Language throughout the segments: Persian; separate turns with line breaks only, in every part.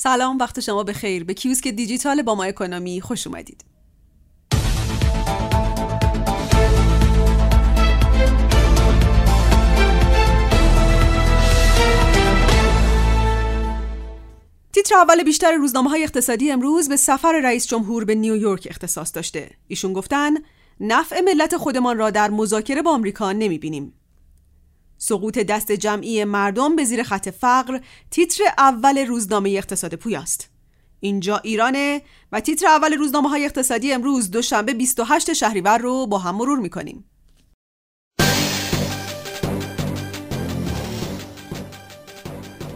سلام وقت شما به خیر به کیوسک دیجیتال با ما اکونومی خوش اومدید. تیتر اول بیشتر روزنامه های اقتصادی امروز به سفر رئیس جمهور به نیویورک اختصاص داشته. ایشون گفتن نفع ملت خودمان را در مذاکره با آمریکا نمی‌بینیم. سقوط دست جمعی مردم به زیر خط فقر تیتر اول روزنامه اقتصاد پویاست اینجا ایرانه و تیتر اول روزنامه های اقتصادی امروز دوشنبه 28 شهریور رو با هم مرور می‌کنیم.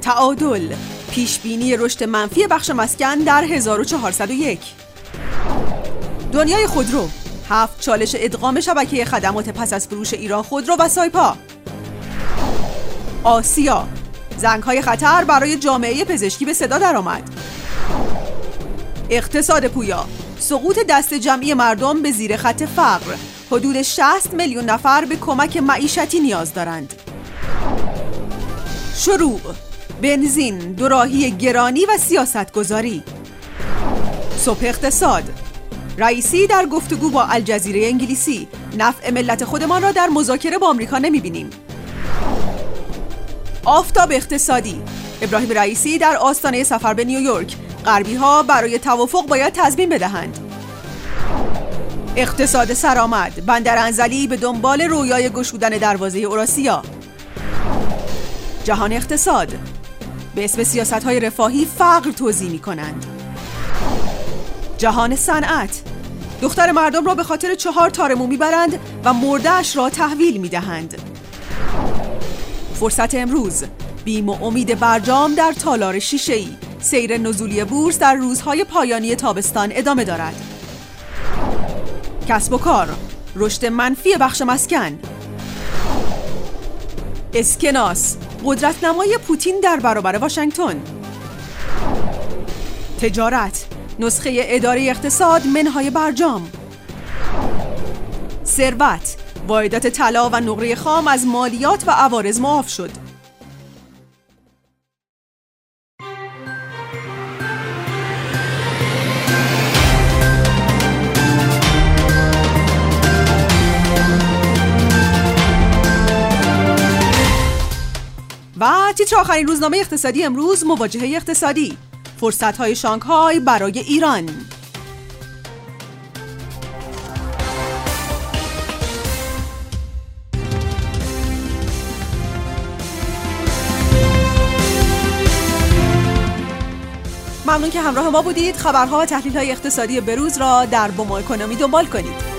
تعادل پیش بینی رشد منفی بخش مسکن در 1401 دنیای خودرو هفت چالش ادغام شبکه خدمات پس از فروش ایران خودرو و سایپا. آسیا. زنگ های خطر برای جامعه پزشکی به صدا درآمد. اقتصاد پویا. سقوط دست جمعی مردم به زیر خط فقر. حدود 60 میلیون نفر به کمک معیشتی نیاز دارند. شروع. بنزین دوراهی گرانی و سیاست گذاری صبح اقتصاد. رئیسی در گفتگو با الجزیره انگلیسی. نفع ملت خودمان را در مذاکره با آمریکا نمی‌بینیم. آفتاب اقتصادی. ابراهیم رئیسی در آستانه سفر به نیویورک. غربی ها برای توافق باید تضمین بدهند. اقتصاد سرآمد. بندر انزلی به دنبال رویای گشودن دروازه اوراسیا. جهان اقتصاد. به اسم سیاست های رفاهی فقر توضیح می کنند جهان صنعت. دختر مردم را به خاطر چهار تارمو می‌برند و مردهش را تحویل می دهند فرصت امروز. بیم و امید برجام در تالار شیشه ای سیر نزولی بورس در روزهای پایانی تابستان ادامه دارد. کسب و کار رشد منفی بخش مسکن. اسکناس قدرت نمای پوتین در برابر واشنگتن. تجارت نسخه اداره اقتصاد منهای برجام. ثروت واردات طلا و نقره خام از مالیات و عوارض معاف شد. و تیتر آخرین روزنامه اقتصادی امروز مواجهه اقتصادی. فرصت های شانگهای برای ایران. ممنون که همراه ما بودید. خبرها و تحلیل های اقتصادی بروز را در بومو اکونومی دنبال کنید.